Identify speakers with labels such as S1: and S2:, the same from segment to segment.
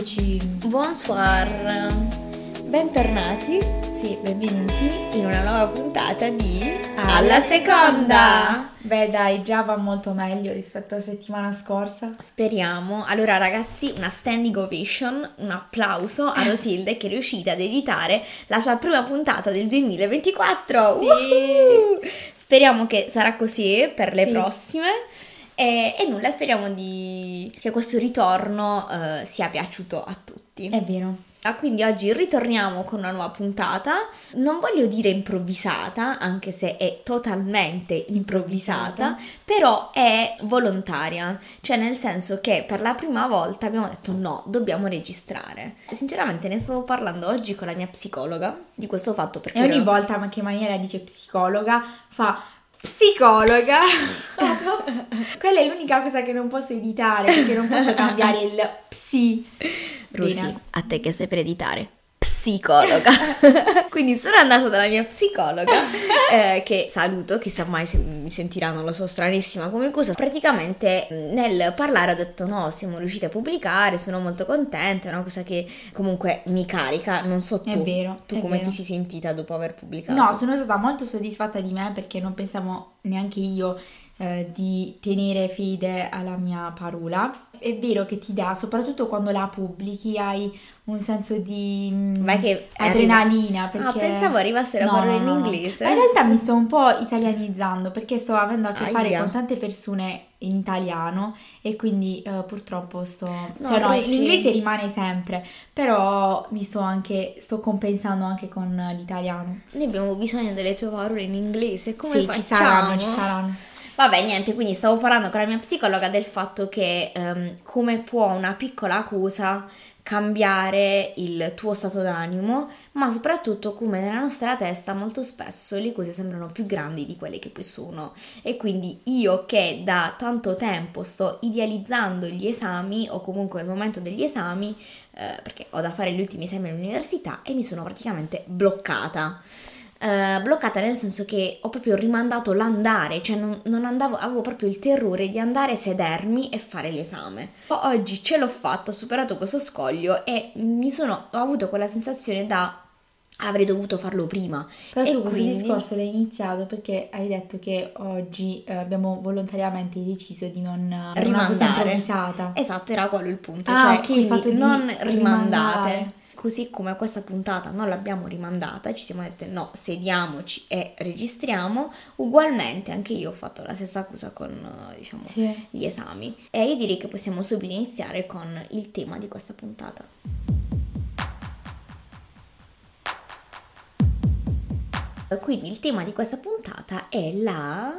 S1: Eccoci.
S2: Bonsoir. Bentornati
S1: Sì, benvenuti.
S2: in una nuova puntata di
S1: Alla seconda! Beh, dai, già va molto meglio rispetto alla settimana scorsa.
S2: Speriamo. Allora ragazzi, una standing ovation, un applauso a Rosilde che è riuscita ad editare la sua prima puntata del 2024.
S1: Sì.
S2: Speriamo che sarà così per le
S1: Sì.
S2: prossime. E, e nulla, speriamo di- che questo ritorno eh, sia piaciuto a tutti.
S1: È vero.
S2: Ah, Quindi oggi ritorniamo con una nuova puntata, non voglio dire improvvisata, anche se è totalmente improvvisata, però è volontaria, cioè nel senso che per la prima volta abbiamo detto no, dobbiamo registrare. Sinceramente ne stavo parlando oggi con la mia psicologa di questo fatto perché
S1: E ogni
S2: ero-
S1: volta che maniera dice psicologa fa psicologa. Quella è l'unica cosa che non posso editare perché non posso cambiare il psi. Bene.
S2: a te che stai per editare. Psicologa. Quindi sono andata dalla mia psicologa, eh, che saluto, chissà mai se mi sentirà, non lo so, stranissima come cosa. Praticamente mh, nel parlare ho detto no, siamo riusciti a pubblicare, sono molto contenta, è una cosa che comunque mi carica. Non so tu,
S1: È vero,
S2: tu
S1: è
S2: come
S1: vero.
S2: ti sei sentita dopo aver pubblicato?
S1: No, sono stata molto soddisfatta di me perché non pensavo neanche io eh, di tenere fede alla mia parola. È vero che ti dà, soprattutto quando la pubblichi, hai un senso di mm,
S2: Ma che
S1: adrenalina.
S2: arriva-
S1: Perché...
S2: Ah, pensavo arrivasse la
S1: No,
S2: parola
S1: no,
S2: in
S1: no, no.
S2: inglese.
S1: Ma in realtà mi sto un po' italianizzando perché sto avendo a che fare
S2: Aia.
S1: con tante persone in italiano e quindi eh, purtroppo sto...
S2: No,
S1: cioè no, l'inglese rimane sempre, però mi sto anche... sto compensando anche con l'italiano.
S2: Noi abbiamo bisogno delle tue parole in inglese, come
S1: sì,
S2: facciamo?
S1: ci saranno, ci saranno.
S2: Vabbè, niente, quindi stavo parlando con la mia psicologa del fatto che ehm, come può una piccola cosa cambiare il tuo stato d'animo, ma soprattutto come nella nostra testa molto spesso le cose sembrano più grandi di quelle che poi sono. E quindi io che da tanto tempo sto idealizzando gli esami o comunque il momento degli esami, eh, perché ho da fare gli ultimi esami all'università e mi sono praticamente bloccata. Eh, bloccata nel senso che ho proprio rimandato l'andare, cioè non, non andavo, avevo proprio il terrore di andare, sedermi e fare l'esame. Oggi ce l'ho fatto, ho superato questo scoglio e mi sono, ho avuto quella sensazione da avrei dovuto farlo prima.
S1: Però
S2: E
S1: tu questo
S2: quindi-
S1: discorso l'hai iniziato perché hai detto che oggi eh, abbiamo volontariamente deciso di non
S2: rimandare. Esatto, era quello il punto,
S1: Ah,
S2: cioè
S1: ok, il
S2: quindi
S1: fatto di
S2: non rimandate.
S1: rimandare.
S2: Così come questa puntata non l'abbiamo rimandata, ci siamo dette no, sediamoci e registriamo. Ugualmente anche io ho fatto la stessa cosa con, eh, diciamo,
S1: Sì.
S2: gli esami. E io direi che possiamo subito iniziare con il tema di questa puntata. Quindi il tema di questa puntata è la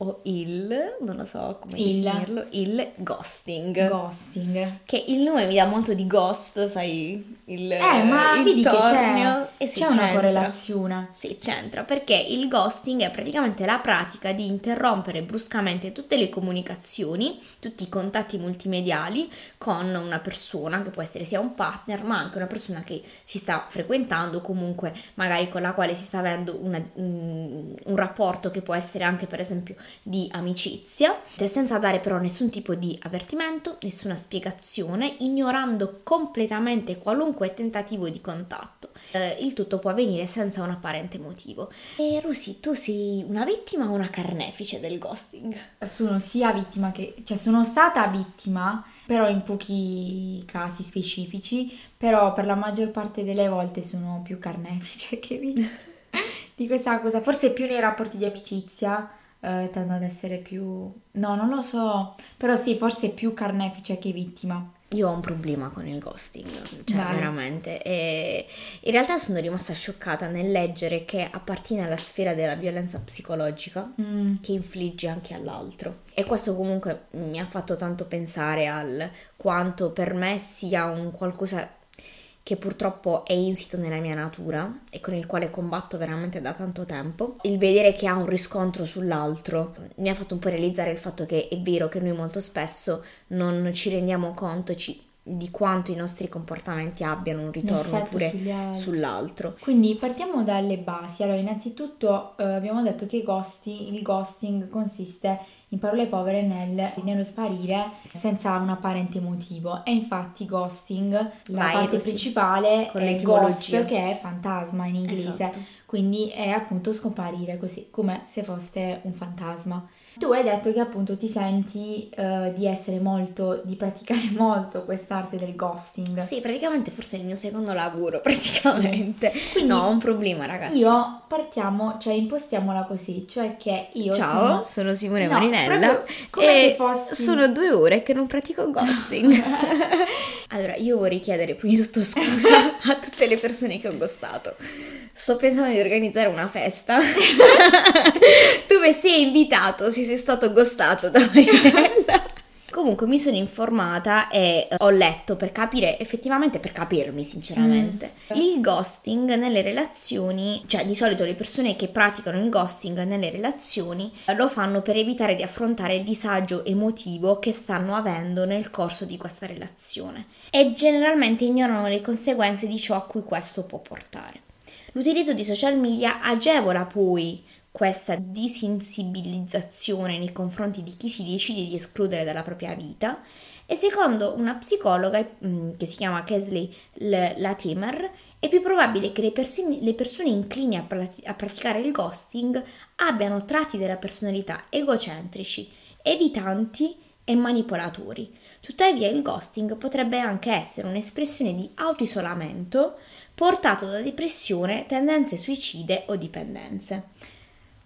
S2: o il, non lo so come
S1: Il.
S2: definirlo, il ghosting.
S1: Ghosting.
S2: che il nome mi dà molto di ghost, sai, il
S1: Eh, ma
S2: il
S1: vedi che c'è,
S2: tornio. E sì,
S1: c'è una correlazione.
S2: Sì, c'entra, perché il ghosting è praticamente la pratica di interrompere bruscamente tutte le comunicazioni, tutti i contatti multimediali con una persona, che può essere sia un partner, ma anche una persona che si sta frequentando, comunque magari con la quale si sta avendo una- un, un rapporto che può essere anche per esempio di amicizia, senza dare però nessun tipo di avvertimento, nessuna spiegazione, ignorando completamente qualunque tentativo di contatto. Eh, il tutto può avvenire senza un apparente motivo. E Rusi, tu sei una vittima o una carnefice del ghosting?
S1: Sono sia vittima che, cioè sono stata vittima, però in pochi casi specifici, però per la maggior parte delle volte sono più carnefice che vittima di questa cosa, forse più nei rapporti di amicizia. eh, tendo ad essere più... No, non lo so, però sì, forse più carnefice che vittima.
S2: Io ho un problema con il ghosting, cioè
S1: Vai.
S2: veramente. E in realtà sono rimasta scioccata nel leggere che appartiene alla sfera della violenza psicologica
S1: Mm,
S2: che infligge anche all'altro. E questo comunque mi ha fatto tanto pensare al quanto per me sia un qualcosa che purtroppo è insito nella mia natura e con il quale combatto veramente da tanto tempo. Il vedere che ha un riscontro sull'altro mi ha fatto un po' realizzare il fatto che è vero che noi molto spesso non ci rendiamo conto, ci di quanto i nostri comportamenti abbiano un ritorno pure sull'altro.
S1: Quindi partiamo dalle basi. Allora, innanzitutto eh, abbiamo detto che ghosti, il ghosting consiste in parole povere nel, nello sparire senza un apparente motivo. E infatti ghosting, la Vai, parte principale è ghost che è fantasma in inglese. Esatto. Quindi è appunto scomparire così, come se foste un fantasma. Tu hai detto che appunto ti senti uh, di essere molto, di praticare molto quest'arte del ghosting.
S2: Sì, praticamente forse è il mio secondo lavoro, praticamente. Quindi no, ho un problema ragazzi.
S1: Io partiamo, cioè impostiamola così, cioè che io
S2: Ciao, sono, sono Simone no, Marinella e fossi... sono due ore che non pratico ghosting. allora, io vorrei chiedere prima di tutto scusa a tutte le persone che ho ghostato. Sto pensando di organizzare una festa dove sei invitato, se sei stato ghostato da Marinella. Comunque mi sono informata e ho letto per capire, effettivamente per capirmi sinceramente. Mm. Il ghosting nelle relazioni, cioè di solito le persone che praticano il ghosting nelle relazioni lo fanno per evitare di affrontare il disagio emotivo che stanno avendo nel corso di questa relazione e generalmente ignorano le conseguenze di ciò a cui questo può portare. L'utilizzo di social media agevola poi questa disensibilizzazione nei confronti di chi si decide di escludere dalla propria vita e secondo una psicologa mm, che si chiama Kesley Latimer è più probabile che le, persi- le persone inclini a, prat- a praticare il ghosting abbiano tratti della personalità egocentrici, evitanti e manipolatori. Tuttavia il ghosting potrebbe anche essere un'espressione di autoisolamento portato da depressione, tendenze suicide o dipendenze.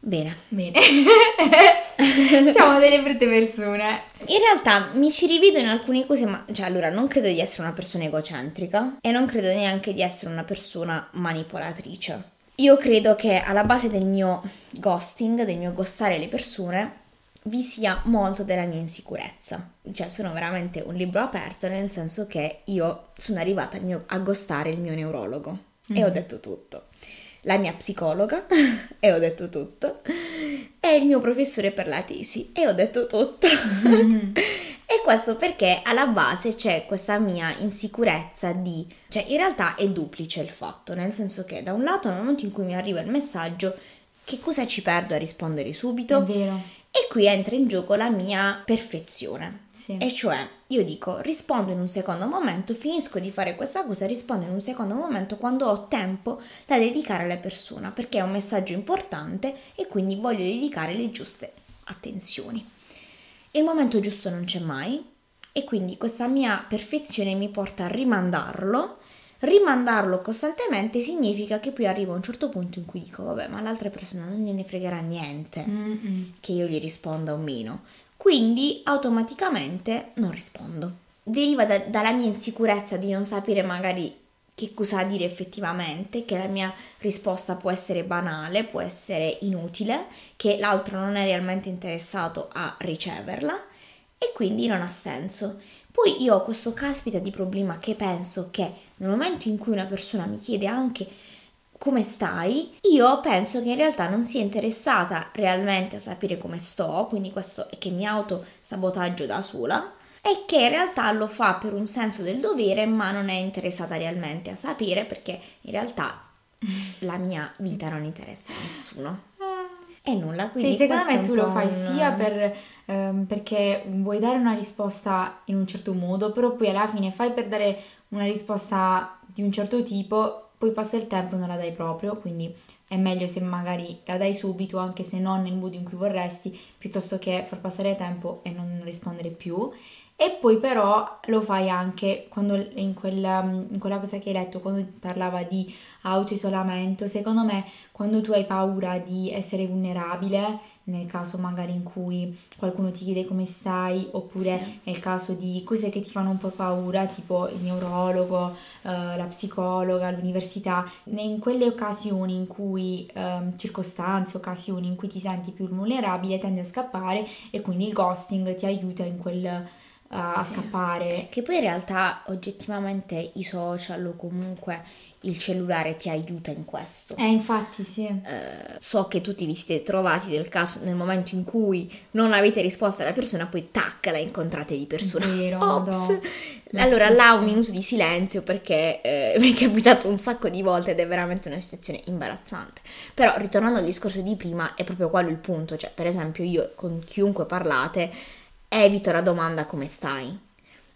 S2: Bene.
S1: Bene. Siamo delle brutte persone.
S2: In realtà mi ci rivedo in alcune cose, ma cioè allora non credo di essere una persona egocentrica e non credo neanche di essere una persona manipolatrice. Io credo che alla base del mio ghosting, del mio ghostare le persone, vi sia molto della mia insicurezza. Cioè sono veramente un libro aperto nel senso che io sono arrivata mio, a gostare il mio neurologo mm. e ho mm. detto tutto. La mia psicologa e ho detto tutto. E il mio professore per la tesi e ho detto tutto. Mm. e questo perché alla base c'è questa mia insicurezza di... Cioè in realtà è duplice il fatto, nel senso che da un lato nel momento in cui mi arriva il messaggio che cosa ci perdo a rispondere subito?
S1: È vero
S2: e qui entra in gioco la mia perfezione. Sì. E cioè, io dico, rispondo in un secondo momento, finisco di fare questa cosa, rispondo in un secondo momento quando ho tempo da dedicare alla persona, perché è un messaggio importante e quindi voglio dedicare le giuste attenzioni. Il momento giusto non c'è mai e quindi questa mia perfezione mi porta a rimandarlo rimandarlo costantemente significa che poi arrivo a un certo punto in cui dico vabbè ma l'altra persona non gliene fregherà niente Mm-mm. che io gli risponda o meno quindi automaticamente non rispondo deriva da, dalla mia insicurezza di non sapere magari che cosa dire effettivamente, che la mia risposta può essere banale, può essere inutile, che l'altro non è realmente interessato a riceverla e quindi non ha senso. Poi io ho questo caspita di problema che penso che nel momento in cui una persona mi chiede anche come stai, io penso che in realtà non sia interessata realmente a sapere come sto, quindi questo è che mi autosabotaggio da sola, e che in realtà lo fa per un senso del dovere, ma non è interessata realmente a sapere perché in realtà la mia vita non interessa a nessuno. E nulla, quindi
S1: sì, secondo me tu lo fai un... sia per, ehm, perché vuoi dare una risposta in un certo modo, però poi alla fine fai per dare una risposta di un certo tipo, poi passa il tempo e non la dai proprio, quindi è meglio se magari la dai subito, anche se non nel modo in cui vorresti, piuttosto che far passare tempo e non rispondere più. E poi però lo fai anche quando in quella, in quella cosa che hai letto, quando parlava di autoisolamento, secondo me quando tu hai paura di essere vulnerabile, nel caso magari in cui qualcuno ti chiede come stai, oppure sì. nel caso di cose che ti fanno un po' paura, tipo il neurologo, eh, la psicologa, l'università, in quelle occasioni in cui, eh, circostanze, occasioni in cui ti senti più vulnerabile, tendi a scappare e quindi il ghosting ti aiuta in quel a
S2: Sì.
S1: scappare.
S2: Che poi in realtà oggettivamente i social o comunque il cellulare ti aiuta in questo.
S1: Eh, infatti sì.
S2: Eh, so che tutti vi siete trovati nel caso nel momento in cui non avete risposto alla persona, poi tac, la incontrate di persona.
S1: Vero,
S2: Ops. Allora là un minuto di silenzio perché eh, mi è capitato un sacco di volte ed è veramente una situazione imbarazzante. Però ritornando al discorso di prima, è proprio quello il punto. Cioè, per esempio, io con chiunque parlate evito la domanda come stai.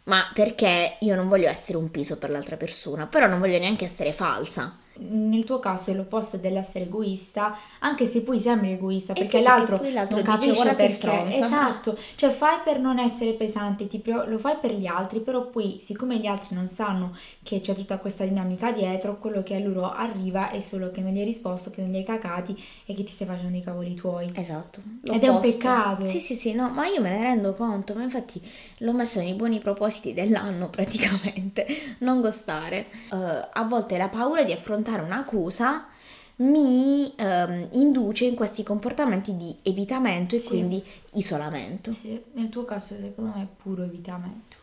S2: Ma perché io non voglio essere un peso per l'altra persona, però non voglio neanche essere falsa.
S1: Nel tuo caso è l'opposto dell'essere egoista, anche se poi sembri egoista,
S2: Eh
S1: perché
S2: perché
S1: l'altro
S2: poi l'altro
S1: non
S2: dice,
S1: capisce
S2: "Guarda che
S1: perché
S2: stronza".
S1: esatto, cioè fai per non essere pesante, ti pre- lo fai per gli altri, però poi siccome gli altri non sanno che c'è tutta questa dinamica dietro, quello che a loro arriva è solo che non gli hai risposto, che non gli hai cacati e che ti stai facendo i cavoli tuoi.
S2: Esatto.
S1: Ed è un
S2: l'opposto.
S1: peccato.
S2: Sì, sì, sì, no, ma io me ne rendo conto, ma infatti l'ho messo nei buoni propositi dell'anno praticamente, non gostare. Eh, a volte la paura di affrontare un'accusa mi ehm, induce in questi comportamenti di evitamento e
S1: Sì.
S2: quindi isolamento.
S1: Sì, nel tuo caso secondo me è puro evitamento.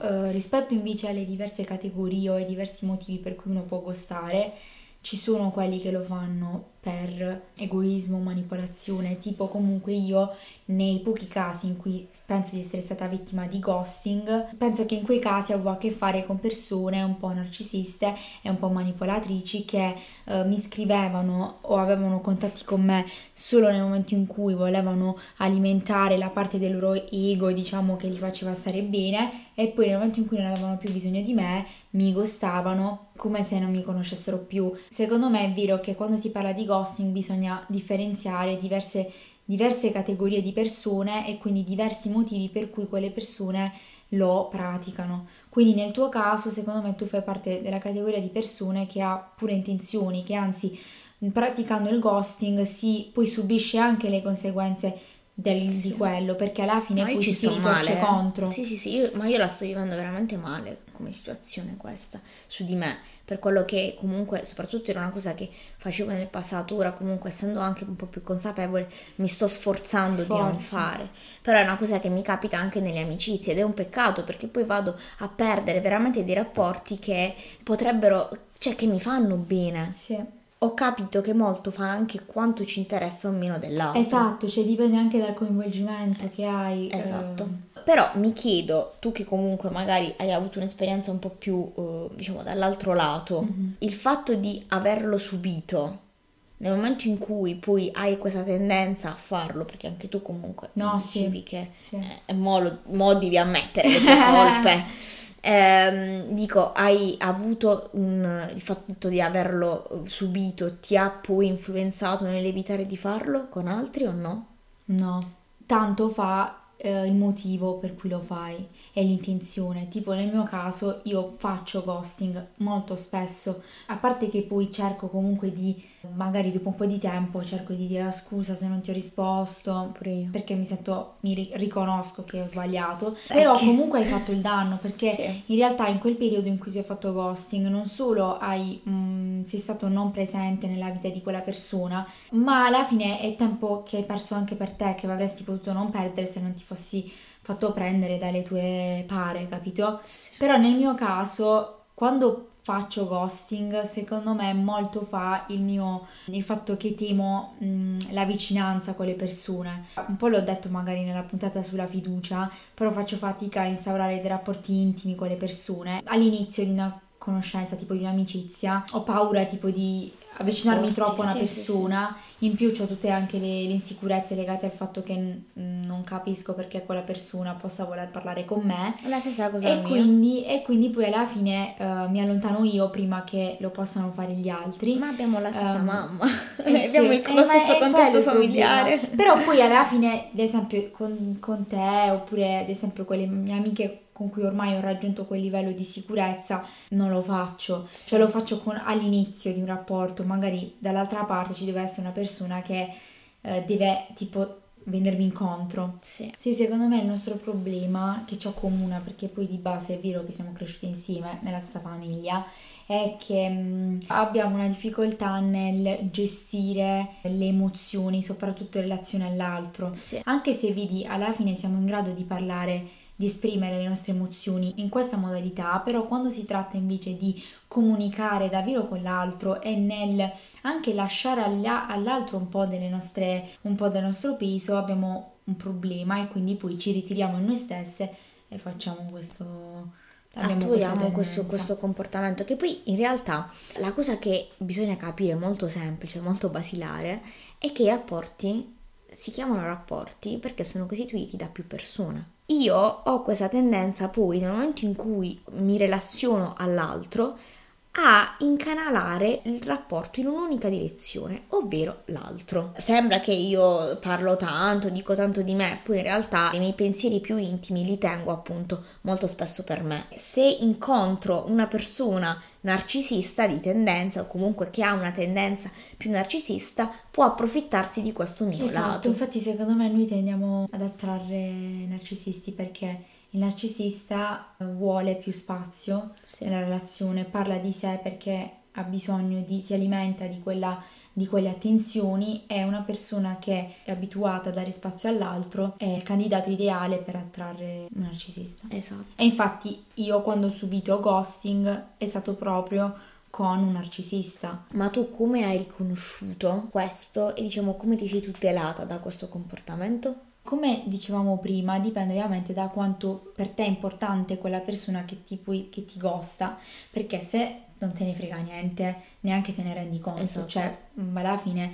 S1: Eh, rispetto invece alle diverse categorie o ai diversi motivi per cui uno può gostare, ci sono quelli che lo fanno per egoismo, manipolazione, tipo comunque io nei pochi casi in cui penso di essere stata vittima di ghosting, penso che in quei casi avevo a che fare con persone un po' narcisiste e un po' manipolatrici che eh, mi scrivevano o avevano contatti con me solo nel momento in cui volevano alimentare la parte del loro ego, diciamo che li faceva stare bene e poi nel momento in cui non avevano più bisogno di me mi gostavano come se non mi conoscessero più. Secondo me è vero che quando si parla di ghosting bisogna differenziare diverse, diverse categorie di persone e quindi diversi motivi per cui quelle persone lo praticano. Quindi nel tuo caso, secondo me, tu fai parte della categoria di persone che ha pure intenzioni, che anzi praticando il ghosting si poi subisce anche le conseguenze del-
S2: Sì.
S1: di quello, perché alla fine
S2: Ma
S1: poi
S2: ci
S1: si ritorce
S2: male. eh.
S1: contro.
S2: Sì, sì, sì, io- ma io la sto vivendo veramente male come situazione questa su di me, per quello che comunque, soprattutto era una cosa che facevo nel passato, ora comunque essendo anche un po' più consapevole, mi sto sforzando di non fare. Però è una cosa che mi capita anche nelle amicizie ed è un peccato perché poi vado a perdere veramente dei rapporti che potrebbero, cioè che mi fanno bene.
S1: Sì.
S2: Ho capito che molto fa anche quanto ci interessa o meno dell'altro.
S1: Esatto, cioè dipende anche dal coinvolgimento che hai.
S2: Esatto.
S1: ehm,
S2: Però mi chiedo, tu che comunque magari hai avuto un'esperienza un po' più, eh, diciamo, dall'altro lato,
S1: Mhm.
S2: il fatto di averlo subito, nel momento in cui poi hai questa tendenza a farlo, perché anche tu comunque
S1: No, sì.
S2: dicevi che
S1: sì.
S2: eh, mo, lo- mo devi ammettere le tue colpe. Ehm, dico, hai avuto un, il fatto di averlo eh, subito, ti ha poi influenzato nell'evitare di farlo con altri o no?
S1: No, tanto fa eh, il motivo per cui lo fai e l'intenzione. Tipo nel mio caso io faccio ghosting molto spesso, a parte che poi cerco comunque di, magari dopo un po' di tempo, cerco di dire "Ah, scusa se non ti ho risposto, perché mi sento, mi ri- riconosco che ho sbagliato, però
S2: che-
S1: comunque hai fatto il danno perché
S2: Sì.
S1: in realtà in quel periodo in cui tu hai fatto ghosting non solo hai, mm, sei stato non presente nella vita di quella persona, ma alla fine è tempo che hai perso anche per te, che avresti potuto non perdere se non ti fossi fatto prendere dalle tue pare, capito? Però nel mio caso, quando faccio ghosting, secondo me molto fa il mio il fatto che temo mh, la vicinanza con le persone. Un po' l'ho detto magari nella puntata sulla fiducia, però faccio fatica a instaurare dei rapporti intimi con le persone. All'inizio di una conoscenza, tipo di un'amicizia, ho paura tipo di avvicinarmi
S2: Esporti,
S1: troppo a una
S2: sì, sì,
S1: persona, in più ho tutte anche le, le insicurezze legate al fatto che mm, non capisco perché quella persona possa voler parlare con me.
S2: La stessa cosa
S1: e quindi, e quindi poi alla fine eh, mi allontano io prima che lo possano fare gli altri.
S2: Ma abbiamo la stessa
S1: Ehm,
S2: mamma,
S1: Eh sì,
S2: abbiamo il,
S1: eh,
S2: lo
S1: ma
S2: stesso contesto familiare.
S1: Però poi alla fine, ad esempio, con, con te oppure ad esempio con le mie amiche con cui ormai ho raggiunto quel livello di sicurezza, non lo faccio.
S2: Sì.
S1: Cioè lo faccio con- all'inizio di un rapporto, magari dall'altra parte ci deve essere una persona che eh, deve tipo venirmi incontro.
S2: Sì.
S1: Sì, secondo me il nostro problema che ci accomuna, perché poi di base è vero che siamo cresciuti insieme nella stessa famiglia, è che mh, abbiamo una difficoltà nel gestire le emozioni, soprattutto in relazione all'altro.
S2: Sì.
S1: Anche se vedi, alla fine siamo in grado di parlare di esprimere le nostre emozioni in questa modalità, però quando si tratta invece di comunicare davvero con l'altro e nel anche lasciare all'altro un po, delle nostre, un po' del nostro peso, abbiamo un problema e quindi poi ci ritiriamo in noi stesse e facciamo questo
S2: attuiamo questo, questo, comportamento che poi in realtà la cosa che bisogna capire molto semplice, molto basilare è che i rapporti si chiamano rapporti perché sono costituiti da più persone. Io ho questa tendenza poi nel momento in cui mi relaziono all'altro a incanalare il rapporto in un'unica direzione, ovvero l'altro. Sembra che io parlo tanto, dico tanto di me, poi in realtà i miei pensieri più intimi li tengo appunto molto spesso per me. Se incontro una persona narcisista di tendenza o comunque che ha una tendenza più narcisista può approfittarsi di questo mio
S1: esatto,
S2: lato.
S1: Infatti secondo me noi tendiamo ad attrarre narcisisti perché il narcisista vuole più spazio sì. nella relazione, parla di sé perché ha bisogno di, si alimenta di, quella, di quelle attenzioni, è una persona che è abituata a dare spazio all'altro, è il candidato ideale per attrarre un narcisista.
S2: Esatto.
S1: E infatti io quando ho subito ghosting è stato proprio con un narcisista.
S2: Ma tu come hai riconosciuto questo e diciamo come ti sei tutelata da questo comportamento?
S1: Come dicevamo prima, dipende ovviamente da quanto per te è importante quella persona che ti, puoi, che ti gosta, perché se non te ne frega niente, neanche te ne rendi conto, esatto. cioè alla fine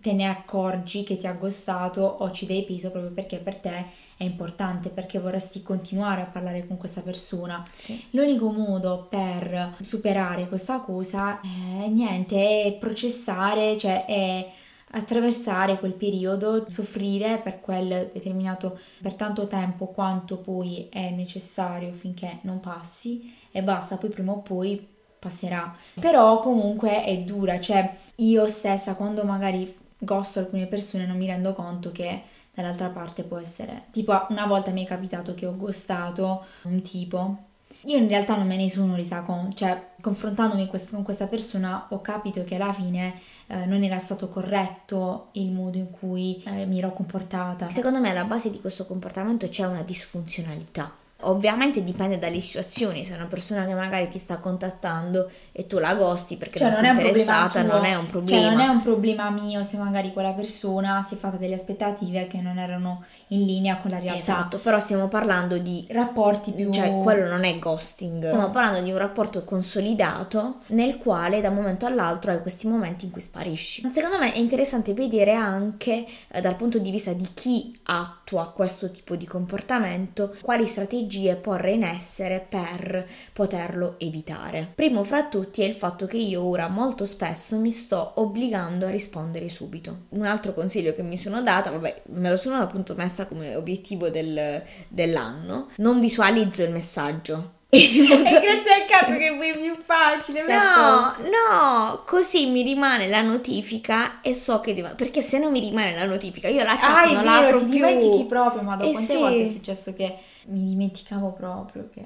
S1: te ne accorgi che ti ha gostato o ci dai peso proprio perché per te è importante, perché vorresti continuare a parlare con questa persona.
S2: Sì.
S1: L'unico modo per superare questa cosa è niente, è processare, cioè è attraversare quel periodo, soffrire per quel determinato per tanto tempo quanto poi è necessario finché non passi e basta, poi prima o poi passerà. Però comunque è dura, cioè io stessa quando magari gosto alcune persone non mi rendo conto che dall'altra parte può essere tipo una volta mi è capitato che ho gostato un tipo io in realtà non me ne sono resa conto, cioè confrontandomi con questa persona ho capito che alla fine eh, non era stato corretto il modo in cui eh, mi ero comportata.
S2: Secondo me alla base di questo comportamento c'è una disfunzionalità. Ovviamente dipende dalle situazioni, se è una persona che magari ti sta contattando e tu la gosti perché cioè, non, sei interessata, non è un problema.
S1: Cioè non è un problema mio se magari quella persona si è fatta delle aspettative che non erano in linea con la realtà.
S2: Esatto, però stiamo parlando di
S1: rapporti più...
S2: Cioè quello non è ghosting, stiamo parlando di un rapporto consolidato nel quale da un momento all'altro hai questi momenti in cui sparisci. Secondo me è interessante vedere anche eh, dal punto di vista di chi attua questo tipo di comportamento quali strategie porre in essere per poterlo evitare. Primo fra tutti è il fatto che io ora molto spesso mi sto obbligando a rispondere subito. Un altro consiglio che mi sono data, vabbè, me lo sono appunto messa come obiettivo del, dell'anno, non visualizzo il messaggio.
S1: e grazie al cazzo che poi è più facile.
S2: No, no, così mi rimane la notifica e so che devo. Perché se non mi rimane la notifica, io la chat ah, non la apro
S1: ti
S2: più.
S1: dimentichi proprio, ma dopo eh quante sì. volte è successo che mi dimenticavo proprio che.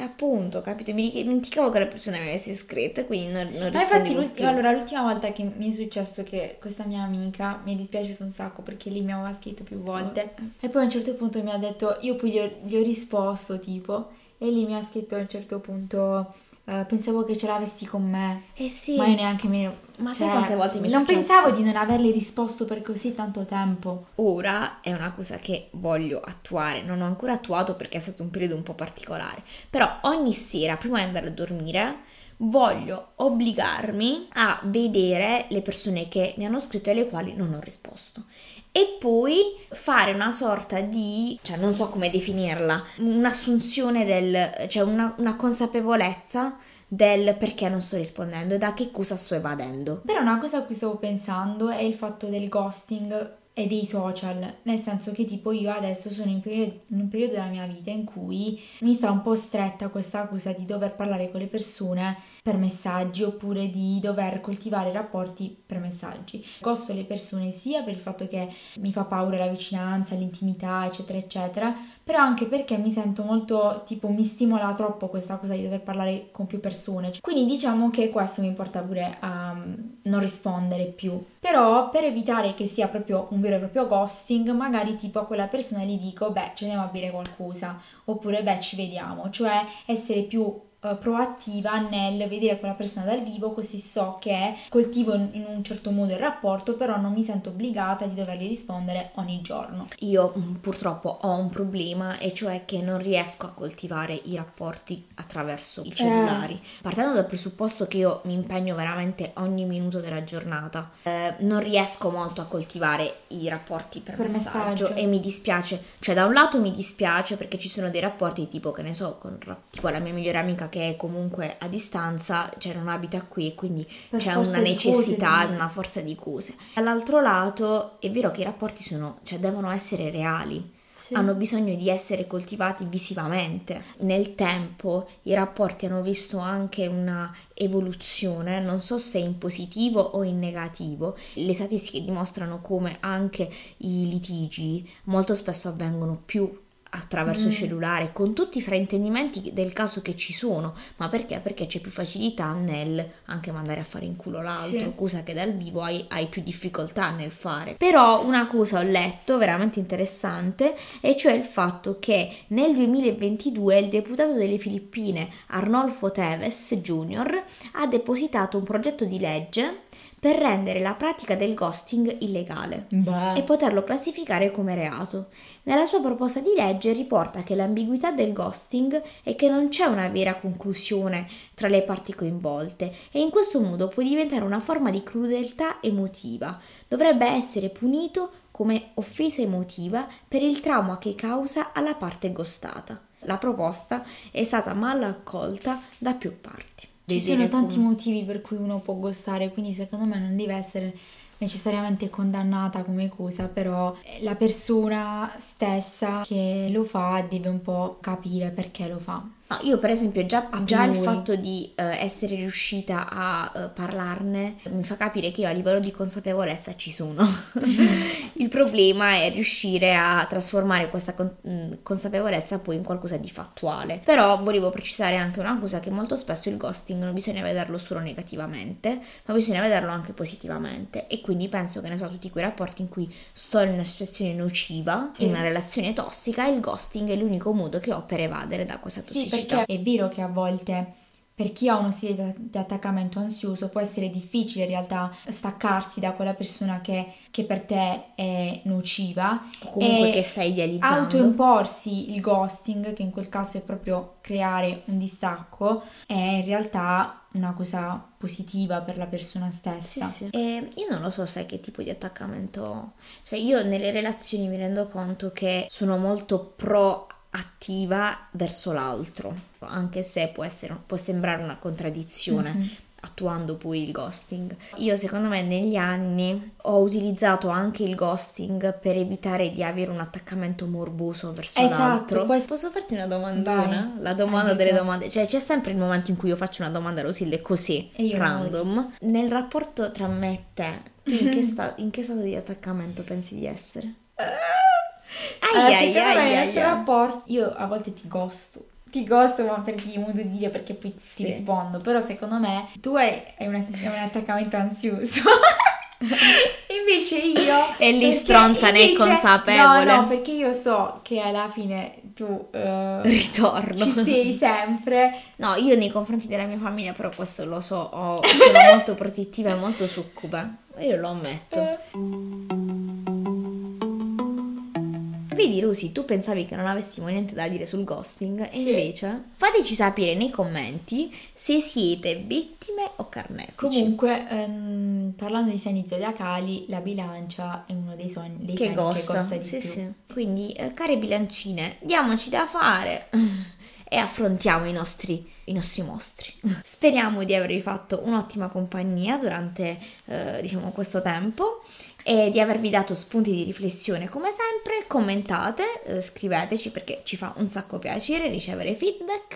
S2: E appunto, capito? Mi dimenticavo che la persona mi avesse scritto e quindi non, non
S1: Ma infatti, l'ultima, allora, l'ultima volta che mi è successo che questa mia amica mi è dispiaciuto un sacco perché lei mi aveva scritto più volte oh. e poi a un certo punto mi ha detto, io poi gli ho, gli ho risposto tipo e lei mi ha scritto a un certo punto Uh, pensavo che ce l'avessi con me.
S2: Eh sì.
S1: Ma io neanche mi.
S2: Ma cioè, sai quante volte mi
S1: Non pensavo di non averle risposto per così tanto tempo.
S2: Ora è una cosa che voglio attuare. Non ho ancora attuato perché è stato un periodo un po' particolare. Però ogni sera, prima di andare a dormire, voglio obbligarmi a vedere le persone che mi hanno scritto e alle quali non ho risposto e poi fare una sorta di, cioè non so come definirla, un'assunzione del, cioè una, una consapevolezza del perché non sto rispondendo e da che cosa sto evadendo.
S1: Però una cosa a cui stavo pensando è il fatto del ghosting è dei social, nel senso che tipo io adesso sono in, periodo, in un periodo della mia vita in cui mi sta un po' stretta questa accusa di dover parlare con le persone per messaggi oppure di dover coltivare rapporti per messaggi. Costo le persone sia per il fatto che mi fa paura la vicinanza, l'intimità, eccetera, eccetera, però anche perché mi sento molto tipo mi stimola troppo questa cosa di dover parlare con più persone. Quindi diciamo che questo mi porta pure a mm, non rispondere più. Però per evitare che sia proprio un vero e proprio ghosting, magari tipo a quella persona gli dico, beh, ce ne va a bere qualcosa, oppure beh, ci vediamo, cioè essere più proattiva nel vedere quella persona dal vivo, così so che coltivo in, un certo modo il rapporto, però non mi sento obbligata di dovergli rispondere ogni giorno.
S2: Io mm, purtroppo ho un problema e cioè che non riesco a coltivare i rapporti attraverso i cellulari. Eh. Partendo dal presupposto che io mi impegno veramente ogni minuto della giornata, eh, non riesco molto a coltivare i rapporti per, per messaggio, messaggio, e mi dispiace, cioè da un lato mi dispiace perché ci sono dei rapporti tipo che ne so, con tipo la mia migliore amica che è comunque a distanza, cioè non abita qui, quindi per c'è una necessità, cose, una forza di cose. Dall'altro lato è vero che i rapporti sono, cioè devono essere reali. Sì. Hanno bisogno di essere coltivati visivamente. Nel tempo i rapporti hanno visto anche una evoluzione, non so se in positivo o in negativo. Le statistiche dimostrano come anche i litigi molto spesso avvengono più attraverso mm. cellulare con tutti i fraintendimenti del caso che ci sono ma perché? perché c'è più facilità nel anche mandare a fare in culo l'altro sì. cosa che dal vivo hai, hai, più difficoltà nel fare però una cosa ho letto veramente interessante e cioè il fatto che nel 2022 il deputato delle Filippine Arnolfo Teves Jr. ha depositato un progetto di legge per rendere la pratica del ghosting illegale Beh. e poterlo classificare come reato. Nella sua proposta di legge riporta che l'ambiguità del ghosting è che non c'è una vera conclusione tra le parti coinvolte e in questo modo può diventare una forma di crudeltà emotiva. Dovrebbe essere punito come offesa emotiva per il trauma che causa alla parte ghostata. La proposta è stata mal accolta da più parti.
S1: Ci sono tanti come... motivi per cui uno può gostare, quindi secondo me non deve essere necessariamente condannata come cosa, però la persona stessa che lo fa deve un po' capire perché lo fa.
S2: No, io per esempio già, già il fatto di uh, essere riuscita a uh, parlarne mi fa capire che io a livello di consapevolezza ci sono. il problema è riuscire a trasformare questa con- mm, consapevolezza poi in qualcosa di fattuale. Però volevo precisare anche una cosa che molto spesso il ghosting non bisogna vederlo solo negativamente, ma bisogna vederlo anche positivamente e quindi penso che ne so tutti quei rapporti in cui sto in una situazione nociva, sì. in una relazione tossica, il ghosting è l'unico modo che ho per evadere da questa tossicità.
S1: Sì, perché è vero che a volte per chi ha uno stile di attaccamento ansioso può essere difficile in realtà staccarsi da quella persona che, che per te è nociva.
S2: O comunque che stai idealizzando.
S1: Autoimporsi il ghosting, che in quel caso è proprio creare un distacco, è in realtà una cosa positiva per la persona stessa.
S2: Sì, sì. E io non lo so sai che tipo di attaccamento... Cioè io nelle relazioni mi rendo conto che sono molto pro attiva verso l'altro, anche se può, essere, può sembrare una contraddizione. Mm-hmm. attuando poi il ghosting. Io secondo me negli anni ho utilizzato anche il ghosting per evitare di avere un attaccamento morboso verso esatto, l'altro. Poi... Posso farti una domandona? Vai. La domanda Vai, delle già. domande. Cioè c'è sempre il momento in cui io faccio una domanda Rosille così, random. Nel rapporto tra me e te, tu in che, sta- in che stato di attaccamento pensi di essere?
S1: Ai, ai, ai, ai, rapporto, io a volte ti gosto. Ti gosto, ma per chi modo di dire perché poi sì. ti rispondo. Però secondo me tu hai, hai, un, hai un attaccamento ansioso. invece io
S2: e lì stronza ne è consapevole
S1: no no perché io so che alla fine tu uh,
S2: ritorno
S1: ci sei sempre
S2: no io nei confronti della mia famiglia però questo lo so ho, sono molto protettiva e molto succube io lo ammetto uh. Vedi Rosy, tu pensavi che non avessimo niente da dire sul ghosting e sì. invece fateci sapere nei commenti se siete vittime o carnefici.
S1: Comunque, ehm, parlando di segni zodiacali, la bilancia è uno dei, sogni, dei che costa di
S2: sì,
S1: più.
S2: Sì. Quindi, eh, care bilancine, diamoci da fare. e affrontiamo i nostri, i nostri mostri. Speriamo di avervi fatto un'ottima compagnia durante eh, diciamo, questo tempo e di avervi dato spunti di riflessione come sempre. Commentate, eh, scriveteci perché ci fa un sacco piacere ricevere feedback.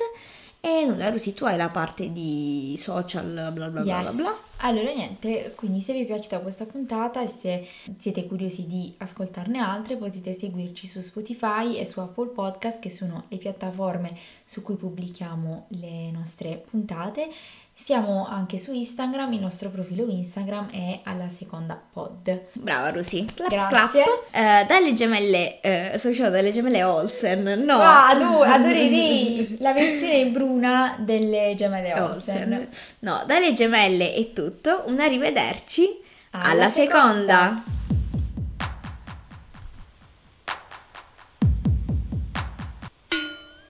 S2: E nulla, Rosy, tu hai la parte di social, bla bla bla
S1: Yes.
S2: bla bla.
S1: Allora niente, quindi se vi è piaciuta questa puntata e se siete curiosi di ascoltarne altre potete seguirci su Spotify e su Apple Podcast che sono le piattaforme su cui pubblichiamo le nostre puntate. Siamo anche su Instagram, il nostro profilo Instagram è alla seconda pod.
S2: Brava Rosy, clap
S1: Grazie.
S2: clap. Eh, dalle gemelle, eh, sono uscita dalle gemelle Olsen, no?
S1: Ah, adu- adorerei la versione bruna delle gemelle Olsen.
S2: Olsen. No, dalle gemelle è tutto, un arrivederci
S1: Alla
S2: alla
S1: seconda.
S2: seconda.